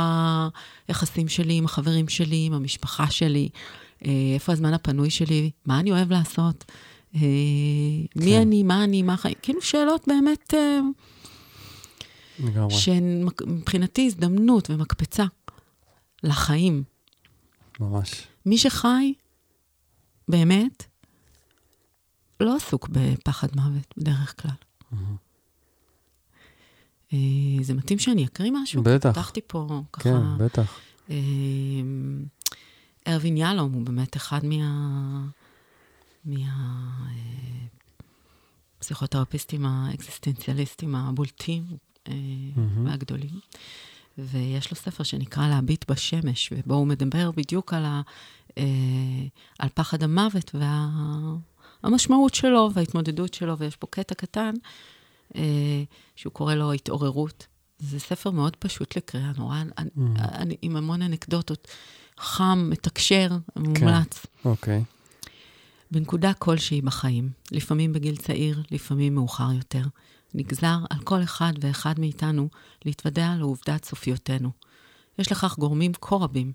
היחסים שלי עם החברים שלי, עם המשפחה שלי? אה, איפה הזמן הפנוי שלי? מה אני אוהב לעשות? אה, כן. מי אני, מה אני, מה החיים? כאילו שאלות באמת... אה, לגמרי. שהן מבחינתי הזדמנות ומקפצה לחיים. ממש. מי שחי, באמת, לא עסוק בפחד מוות בדרך כלל. אה, זה מתאים שאני אקריא משהו? בטח. פתחתי פה ככה... כן, בטח. אה, ארווין יהלום הוא באמת אחד מה... מה... הפסיכותרפיסטים האקזיסטנציאליסטים הבולטים mm-hmm. והגדולים. ויש לו ספר שנקרא להביט בשמש, ובו הוא מדבר בדיוק על, ה, על פחד המוות וה, המשמעות שלו וההתמודדות שלו, ויש פה קטע קטן אה, שהוא קורא לו התעוררות. זה ספר מאוד פשוט לקריאה, נורא, mm. אני, עם המון אנקדוטות. חם, מתקשר, מומלץ. כן, אוקיי. בנקודה כלשהי בחיים, לפעמים בגיל צעיר, לפעמים מאוחר יותר, נגזר על כל אחד ואחד מאיתנו להתוודע לעובדת סופיותנו. יש לכך גורמים כה רבים,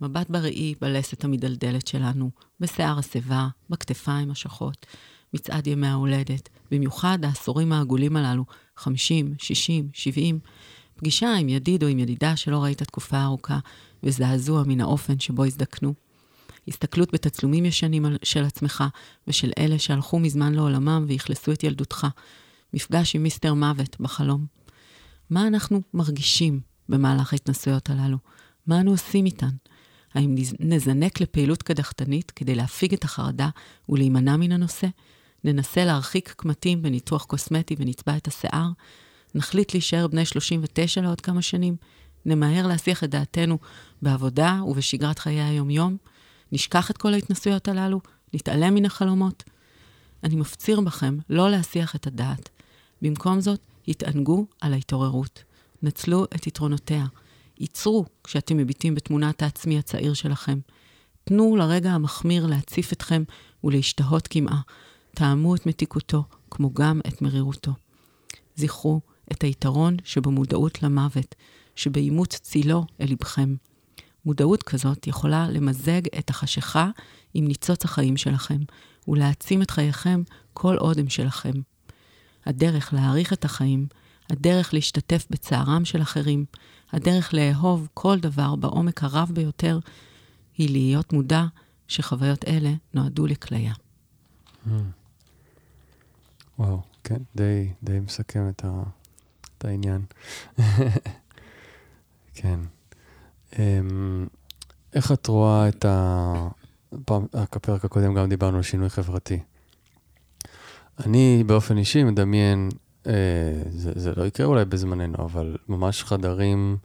מבט בראי בלסת המדלדלת שלנו, בשיער השיבה, בכתפיים השחות, מצעד ימי ההולדת, במיוחד העשורים העגולים הללו, 50, 60, 70, פגישה עם ידיד או עם ידידה שלא ראית תקופה ארוכה, וזעזוע מן האופן שבו הזדקנו. הסתכלות בתצלומים ישנים של עצמך ושל אלה שהלכו מזמן לעולמם ואכלסו את ילדותך. מפגש עם מיסטר מוות בחלום. מה אנחנו מרגישים במהלך ההתנסויות הללו? מה אנו עושים איתן? האם נזנק לפעילות קדחתנית כדי להפיג את החרדה ולהימנע מן הנושא? ננסה להרחיק קמטים בניתוח קוסמטי ונצבע את השיער? נחליט להישאר בני 39 לעוד כמה שנים? נמהר להסיח את דעתנו בעבודה ובשגרת חיי היום-יום? נשכח את כל ההתנסויות הללו? נתעלם מן החלומות? אני מפציר בכם לא להסיח את הדעת. במקום זאת, התענגו על ההתעוררות. נצלו את יתרונותיה. ייצרו כשאתם מביטים בתמונת העצמי הצעיר שלכם. תנו לרגע המחמיר להציף אתכם ולהשתהות קמעה. טעמו את מתיקותו, כמו גם את מרירותו. זכרו את היתרון שבמודעות למוות, שבאימוץ צילו אל לבכם. מודעות כזאת יכולה למזג את החשיכה עם ניצוץ החיים שלכם, ולהעצים את חייכם כל עוד הם שלכם. הדרך להעריך את החיים, הדרך להשתתף בצערם של אחרים, הדרך לאהוב כל דבר בעומק הרב ביותר, היא להיות מודע שחוויות אלה נועדו לכליה. Mm. וואו, כן, די, די מסכם את, ה, את העניין. (laughs) כן. Um, איך את רואה את ה... פעם, הפרק הקודם גם דיברנו על שינוי חברתי. אני באופן אישי מדמיין, זה, זה לא יקרה אולי בזמננו, אבל ממש חדרים,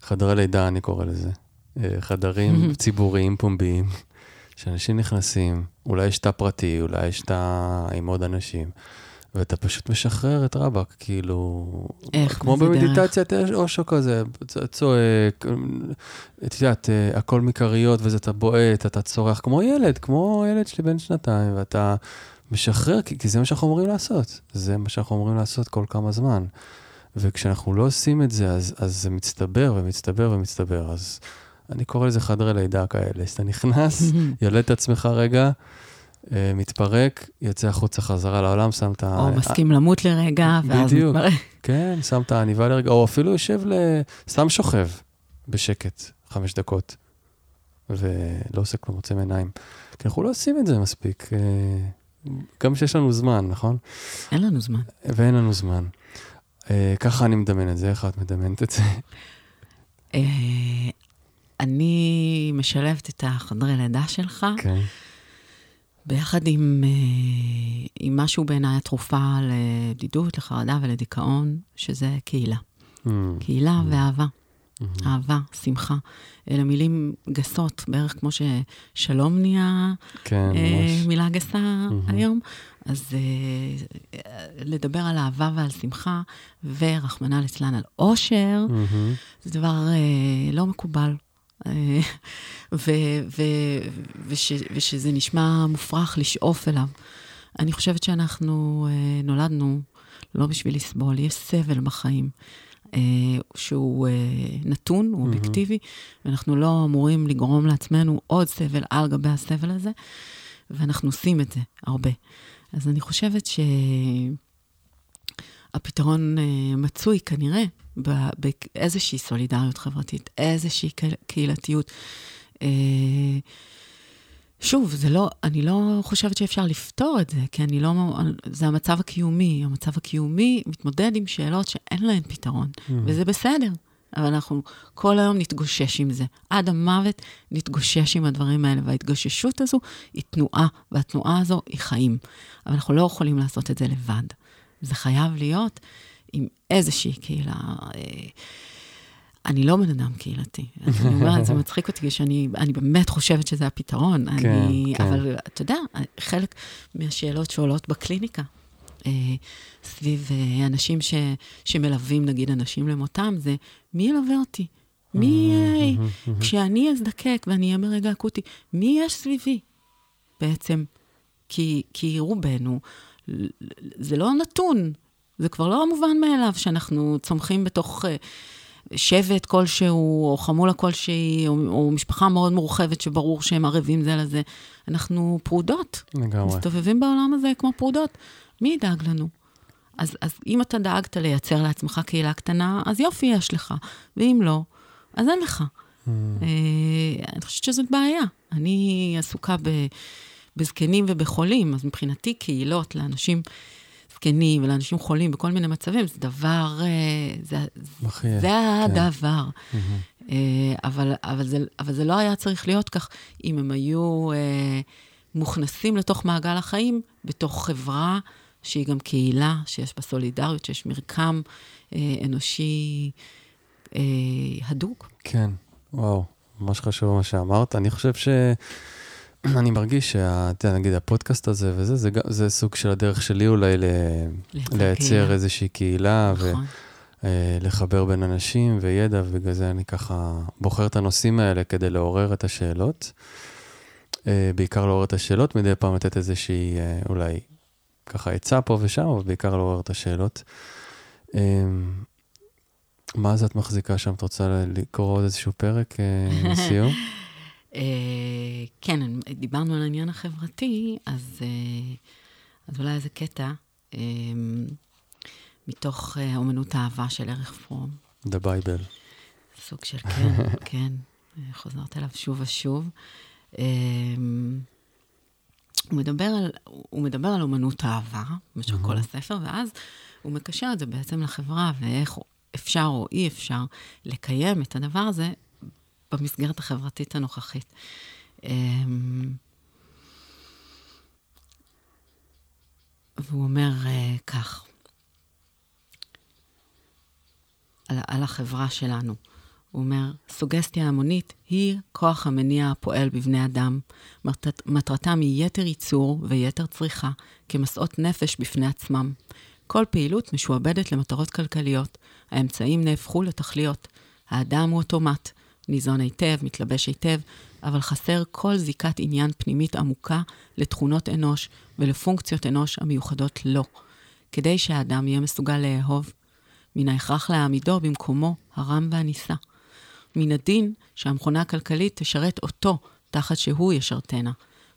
חדרי לידה אני קורא לזה. אה, חדרים (laughs) ציבוריים פומביים, שאנשים נכנסים, אולי יש תא פרטי, אולי יש תא עם עוד אנשים. ואתה פשוט משחרר את רבאק, כאילו... איך? כמו במדיטציית אושו כזה, צועק, את יודעת, אה, הכל מכריות וזה, אתה בועט, אתה צורח כמו ילד, כמו ילד שלי בן שנתיים, ואתה משחרר, כי, כי זה מה שאנחנו אמורים לעשות. זה מה שאנחנו אמורים לעשות כל כמה זמן. וכשאנחנו לא עושים את זה, אז, אז זה מצטבר ומצטבר ומצטבר. אז אני קורא לזה חדרי לידה כאלה, שאתה נכנס, (laughs) יולד את עצמך רגע, אה, מתפרק, יוצא החוצה חזרה לעולם, שם את ה... או מסכים למות לרגע, ואז בדיוק. מתפרק. כן, שם את העניבה לרגע, או אפילו יושב ל... סתם שוכב בשקט, חמש דקות, ולא עושה כלום, עוצם עיניים. כי אנחנו לא עושים את זה מספיק, אה, גם כשיש לנו זמן, נכון? אין לנו זמן. ואין לנו זמן. אה, ככה אני מדמיין את זה, איך את מדמיינת את זה? אה, אני משלבת את החדרי לידה שלך, כן. ביחד עם, אה, עם משהו בעיניי התרופה לבדידות, לחרדה ולדיכאון, שזה קהילה. Mm, קהילה Mm. ואהבה. Mhm. אהבה, שמחה. אלה מילים גסות, בערך כמו ששלום נהיה כן, אה. מילה גסה מהמם. היום. אז אה, אה, לדבר על אהבה ועל שמחה, ורחמנא ליצלן על אושר, מהמם. זה דבר אה, לא מקובל. אה, ו- ו- וש- ושזה נשמע מופרך לשאוף אליו. אני חושבת שאנחנו אה, נולדנו לא בשביל לסבול, יש סבל בחיים. אה, שהוא אה, נתון, הוא. אובייקטיבי, ואנחנו לא אמורים לגרום לעצמנו עוד סבל על גבי הסבל הזה, ואנחנו עושים את זה הרבה. אז אני חושבת שהפתרון אה, מצוי כנראה באיזושהי סולידריות חברתית, איזושהי קה- קהילתיות. שוב, זה לא, אני לא חושבת שאפשר לפתור את זה, כי אני לא, זה המצב הקיומי. המצב הקיומי מתמודד עם שאלות שאין להן פתרון, Mm. וזה בסדר. אבל אנחנו כל היום נתגושש עם זה. עד המוות נתגושש עם הדברים האלה, וההתגוששות הזו היא תנועה, והתנועה הזו היא חיים. אבל אנחנו לא יכולים לעשות את זה לבד. זה חייב להיות עם איזושהי קהילה. אה, אני לא בן אדם קהילתי. אני אומרת, זה (laughs) מצחיק אותי, שאני אני באמת חושבת שזה הפתרון. כן, אני, כן. אבל אתה יודע, חלק מהשאלות שעולות בקליניקה, אה, סביב אה, אנשים ש, שמלווים, נגיד, אנשים למותם, זה מי ילווה אותי? מי, אה, מהמם, מהמם. כשאני אזדקק ואני אהיה ברגע אקוטי, מי יש סביבי בעצם? כי, כי רובנו, זה לא נתון, זה כבר לא המובן מאליו שאנחנו צומחים בתוך אה, שבט כלשהו, או חמולה כלשהי, או, או משפחה מאוד מורחבת שברור שהם ערבים זה לזה. אנחנו פרודות, לגמרי. מסתובבים בעולם הזה כמו פרודות. מי ידאג לנו? אז, אז אם אתה דאגת לייצר לעצמך קהילה קטנה, אז יופי יש לך, ואם לא, אז אין לך. Mm. אה, אני חושבת שזאת בעיה. אני עסוקה ב, בזקנים ובחולים, אז מבחינתי קהילות לאנשים זקנים ולאנשים חולים בכל מיני מצבים, זה דבר, אה, זה, מחיה. זה כן. הדבר. אה, אבל, אבל, זה, אבל זה לא היה צריך להיות כך אם הם היו אה, מוכנסים לתוך מעגל החיים, בתוך חברה שהיא גם קהילה, שיש בה סולידריות, שיש מרקם אנושי הדוק. כן, וואו, ממש חשוב מה שאמרת. אני חושב ש... (clears throat) אני מרגיש שה... אתה יודע, נגיד הפודקאסט הזה וזה, זה, גם- זה סוג של הדרך שלי אולי ל... לייצר קהילה. איזושהי קהילה נכון. ולחבר בין אנשים וידע, ובגלל זה אני ככה בוחר את הנושאים האלה כדי לעורר את השאלות. אה, בעיקר לעורר את השאלות, מדי פעם לתת איזושהי אה, אולי ככה עצה פה ושם, אבל בעיקר לעורר את השאלות. אה, מה זה את מחזיקה שם? את רוצה לקרוא עוד איזשהו פרק אה, לסיום? (laughs) אה, כן, דיברנו על העניין החברתי, אז, אה, אז אולי איזה קטע אה, מתוך אומנות האהבה של ערך פרום. The Bible. סוג של כן, (laughs) כן, חוזרת אליו שוב ושוב. הוא מדבר על, הוא מדבר על אומנות האהבה במשך כל הספר, ואז הוא מקשר את זה בעצם לחברה, ואיך אפשר או אי אפשר לקיים את הדבר הזה במסגרת החברתית הנוכחית. אמ, והוא אומר אה, כך, על, על החברה שלנו. הוא אומר, סוגסטיה המונית היא כוח המניע הפועל בבני אדם. מטרת, מטרתם היא יתר ייצור ויתר צריכה, כמסעות נפש בפני עצמם. כל פעילות משועבדת למטרות כלכליות. האמצעים נהפכו לתכליות. האדם הוא אוטומט, ניזון היטב, מתלבש היטב, אבל חסר כל זיקת עניין פנימית עמוקה לתכונות אנוש ולפונקציות אנוש המיוחדות לו. כדי שהאדם יהיה מסוגל לאהוב, מן ההכרח להעמידו במקומו הרם והנישא. מן הדין שהמכונה הכלכלית תשרת אותו תחת שהוא ישרתנה.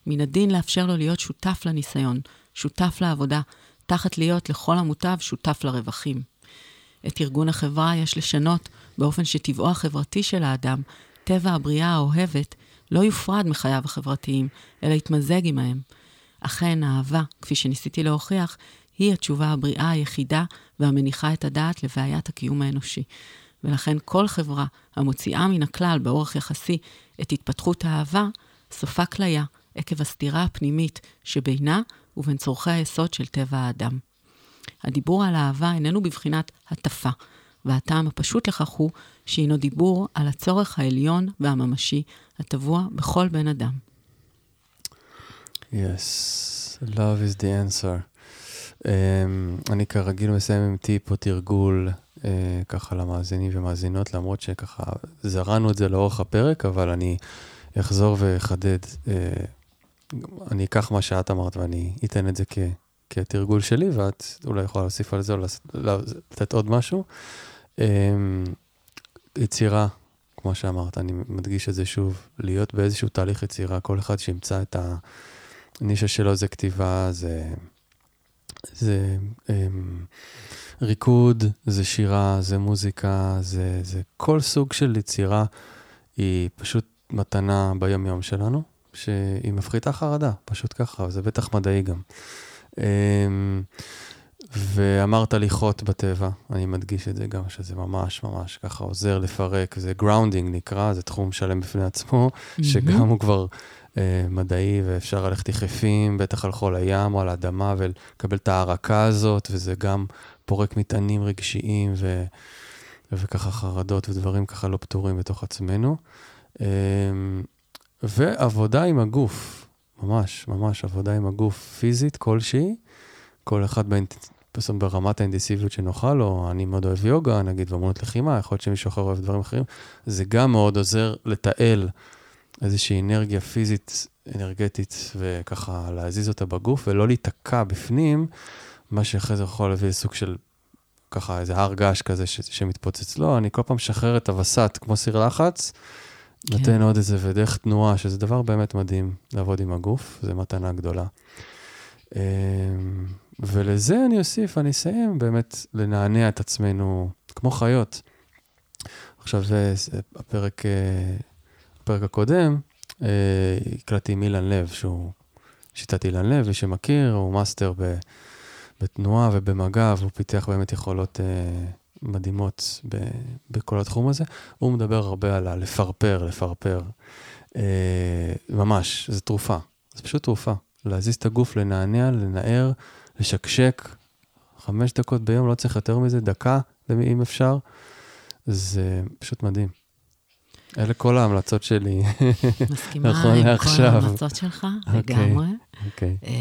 מן הדין לאפשר לו להיות שותף לניסיון, שותף לעבודה, תחת להיות לכל המוטב שותף לרווחים. את ארגון החברה יש לשנות באופן שטבעו החברתי של האדם, טבע הבריאה האוהבת, לא יופרד מחייו החברתיים, אלא יתמזג עמהם. אכן, האהבה, כפי שניסיתי להוכיח, היא התשובה הבריאה היחידה והמניחה את הדעת לבעיית הקיום האנושי. ולכן כל חברה המוציאה מן הכלל באורח יחסי את התפתחות האהבה, סופה כליה עקב הסתירה הפנימית שבינה ובין צורכי היסוד של טבע האדם. הדיבור על אהבה איננו בבחינת הטפה, והטעם הפשוט לכך הוא שהינו דיבור על הצורך העליון והממשי הטבוע בכל בן אדם. Yes, love is the answer. Um, אני כרגיל מסיים עם טיפ או תרגול uh, ככה למאזינים ומאזינות, למרות שככה זרענו את זה לאורך הפרק, אבל אני אחזור ואחדד. Uh, אני אקח מה שאת אמרת ואני אתן את זה כ, כתרגול שלי, ואת אולי יכולה להוסיף על זה או לתת עוד משהו. Um, יצירה, כמו שאמרת, אני מדגיש את זה שוב, להיות באיזשהו תהליך יצירה, כל אחד שימצא את הנישה שלו זה כתיבה, זה, זה um, ריקוד, זה שירה, זה מוזיקה, זה, זה כל סוג של יצירה היא פשוט מתנה ביום-יום שלנו, שהיא מפחיתה חרדה, פשוט ככה, וזה בטח מדעי גם. Um, ואמרת הליכות בטבע, אני מדגיש את זה גם, שזה ממש ממש ככה עוזר לפרק, זה grounding נקרא, זה תחום שלם בפני עצמו, mm-hmm. שגם הוא כבר אה, מדעי ואפשר ללכת יחפים, בטח על חול הים או על האדמה ולקבל את ההארקה הזאת, וזה גם פורק מטענים רגשיים ו, וככה חרדות ודברים ככה לא פתורים בתוך עצמנו. אה, ועבודה עם הגוף, ממש, ממש עבודה עם הגוף פיזית כלשהי. כל אחד פשוט ברמת האינטנסיביות שנוחה לו, אני מאוד אוהב יוגה, נגיד, ואמנות לחימה, יכול להיות שמישהו אחר אוהב דברים אחרים, זה גם מאוד עוזר לתעל איזושהי אנרגיה פיזית, אנרגטית, וככה להזיז אותה בגוף, ולא להיתקע בפנים, מה שאחרי זה יכול להביא לסוג של, ככה, איזה הר געש כזה ש- שמתפוצץ. לא, אני כל פעם משחרר את הווסת כמו סיר לחץ, כן. נותן עוד איזה, ודרך תנועה, שזה דבר באמת מדהים לעבוד עם הגוף, זו מתנה גדולה. ולזה אני אוסיף, אני אסיים באמת לנענע את עצמנו כמו חיות. עכשיו, זה הפרק, אה, הפרק הקודם, אה, הקלטתי עם אילן לב, שהוא שיטת אילן לב, מי שמכיר, הוא מאסטר ב, בתנועה ובמגע, והוא פיתח באמת יכולות אה, מדהימות ב, בכל התחום הזה. הוא מדבר הרבה על הלפרפר, לפרפר. ממש, זו תרופה, זו פשוט תרופה. להזיז את הגוף, לנענע, לנער, לשקשק, חמש דקות ביום, לא צריך יותר מזה, דקה, אם אפשר. זה פשוט מדהים. אלה כל ההמלצות שלי. מסכימה נכון עם. כל ההמלצות שלך, okay, לגמרי. אוקיי. אה,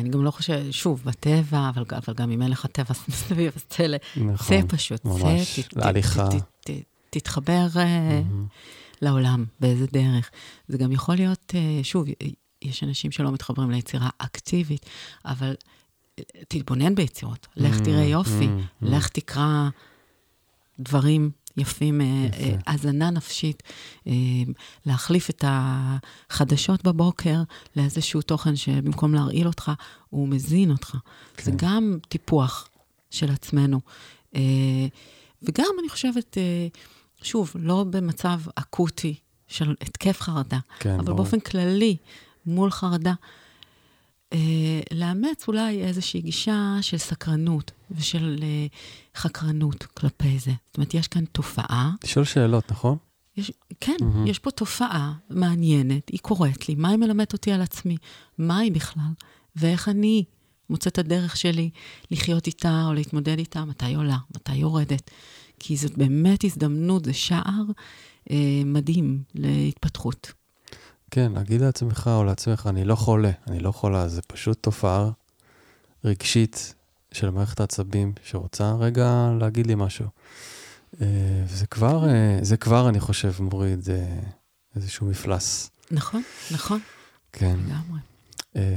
אני גם לא חושבת, שוב, בטבע, אבל, אבל גם אם אין לך טבע סביב, אז צא, נכון, צא פשוט, ממש, להליכה. תתחבר mm-hmm. לעולם באיזה דרך. זה גם יכול להיות, אה, שוב, יש אנשים שלא מתחברים ליצירה אקטיבית, אבל תתבונן ביצירות, לך mm, תראה יופי, mm, mm. לך תקרא דברים יפים, אה, אה, האזנה נפשית, אה, להחליף את החדשות בבוקר לאיזשהו תוכן שבמקום להרעיל אותך, הוא מזין אותך. כן. זה גם טיפוח של עצמנו. וגם, אני חושבת, שוב, לא במצב אקוטי של התקף חרדה, כן, אבל ברור. באופן כללי, מול חרדה, לאמץ אולי איזושהי גישה של סקרנות ושל אה, חקרנות כלפי זה. זאת אומרת, יש כאן תופעה. לשאול שאלות, נכון? יש, כן, mm-hmm. יש פה תופעה מעניינת, היא קוראת לי, מה היא מלמדת אותי על עצמי? מה היא בכלל? ואיך אני מוצאת את הדרך שלי לחיות איתה או להתמודד איתה, מתי היא עולה, מתי היא יורדת. כי זאת באמת הזדמנות, זה שער אה, מדהים להתפתחות. כן, להגיד לעצמך או לעצמך, אני לא חולה, אני לא חולה, זה פשוט תופעה רגשית של מערכת העצבים שרוצה רגע להגיד לי משהו. אה, וזה כבר, אה, זה כבר, אני חושב, מוריד אה, איזשהו מפלס. נכון, נכון. כן. לגמרי.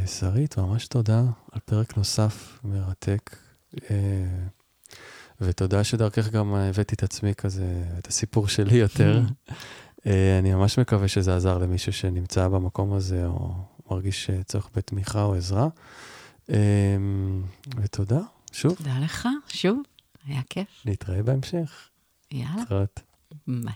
שרית, ממש תודה על פרק נוסף מרתק. ותודה שדרכך גם הבאתי את עצמי כזה, את הסיפור שלי יותר. (laughs) אני ממש מקווה שזה עזר למישהו שנמצא במקום הזה, או מרגיש אה, צורך בתמיכה או עזרה. אמ, ותודה, שוב. תודה לך, שוב, היה כיף. נתראה בהמשך. יאללה, להתראות. ביי.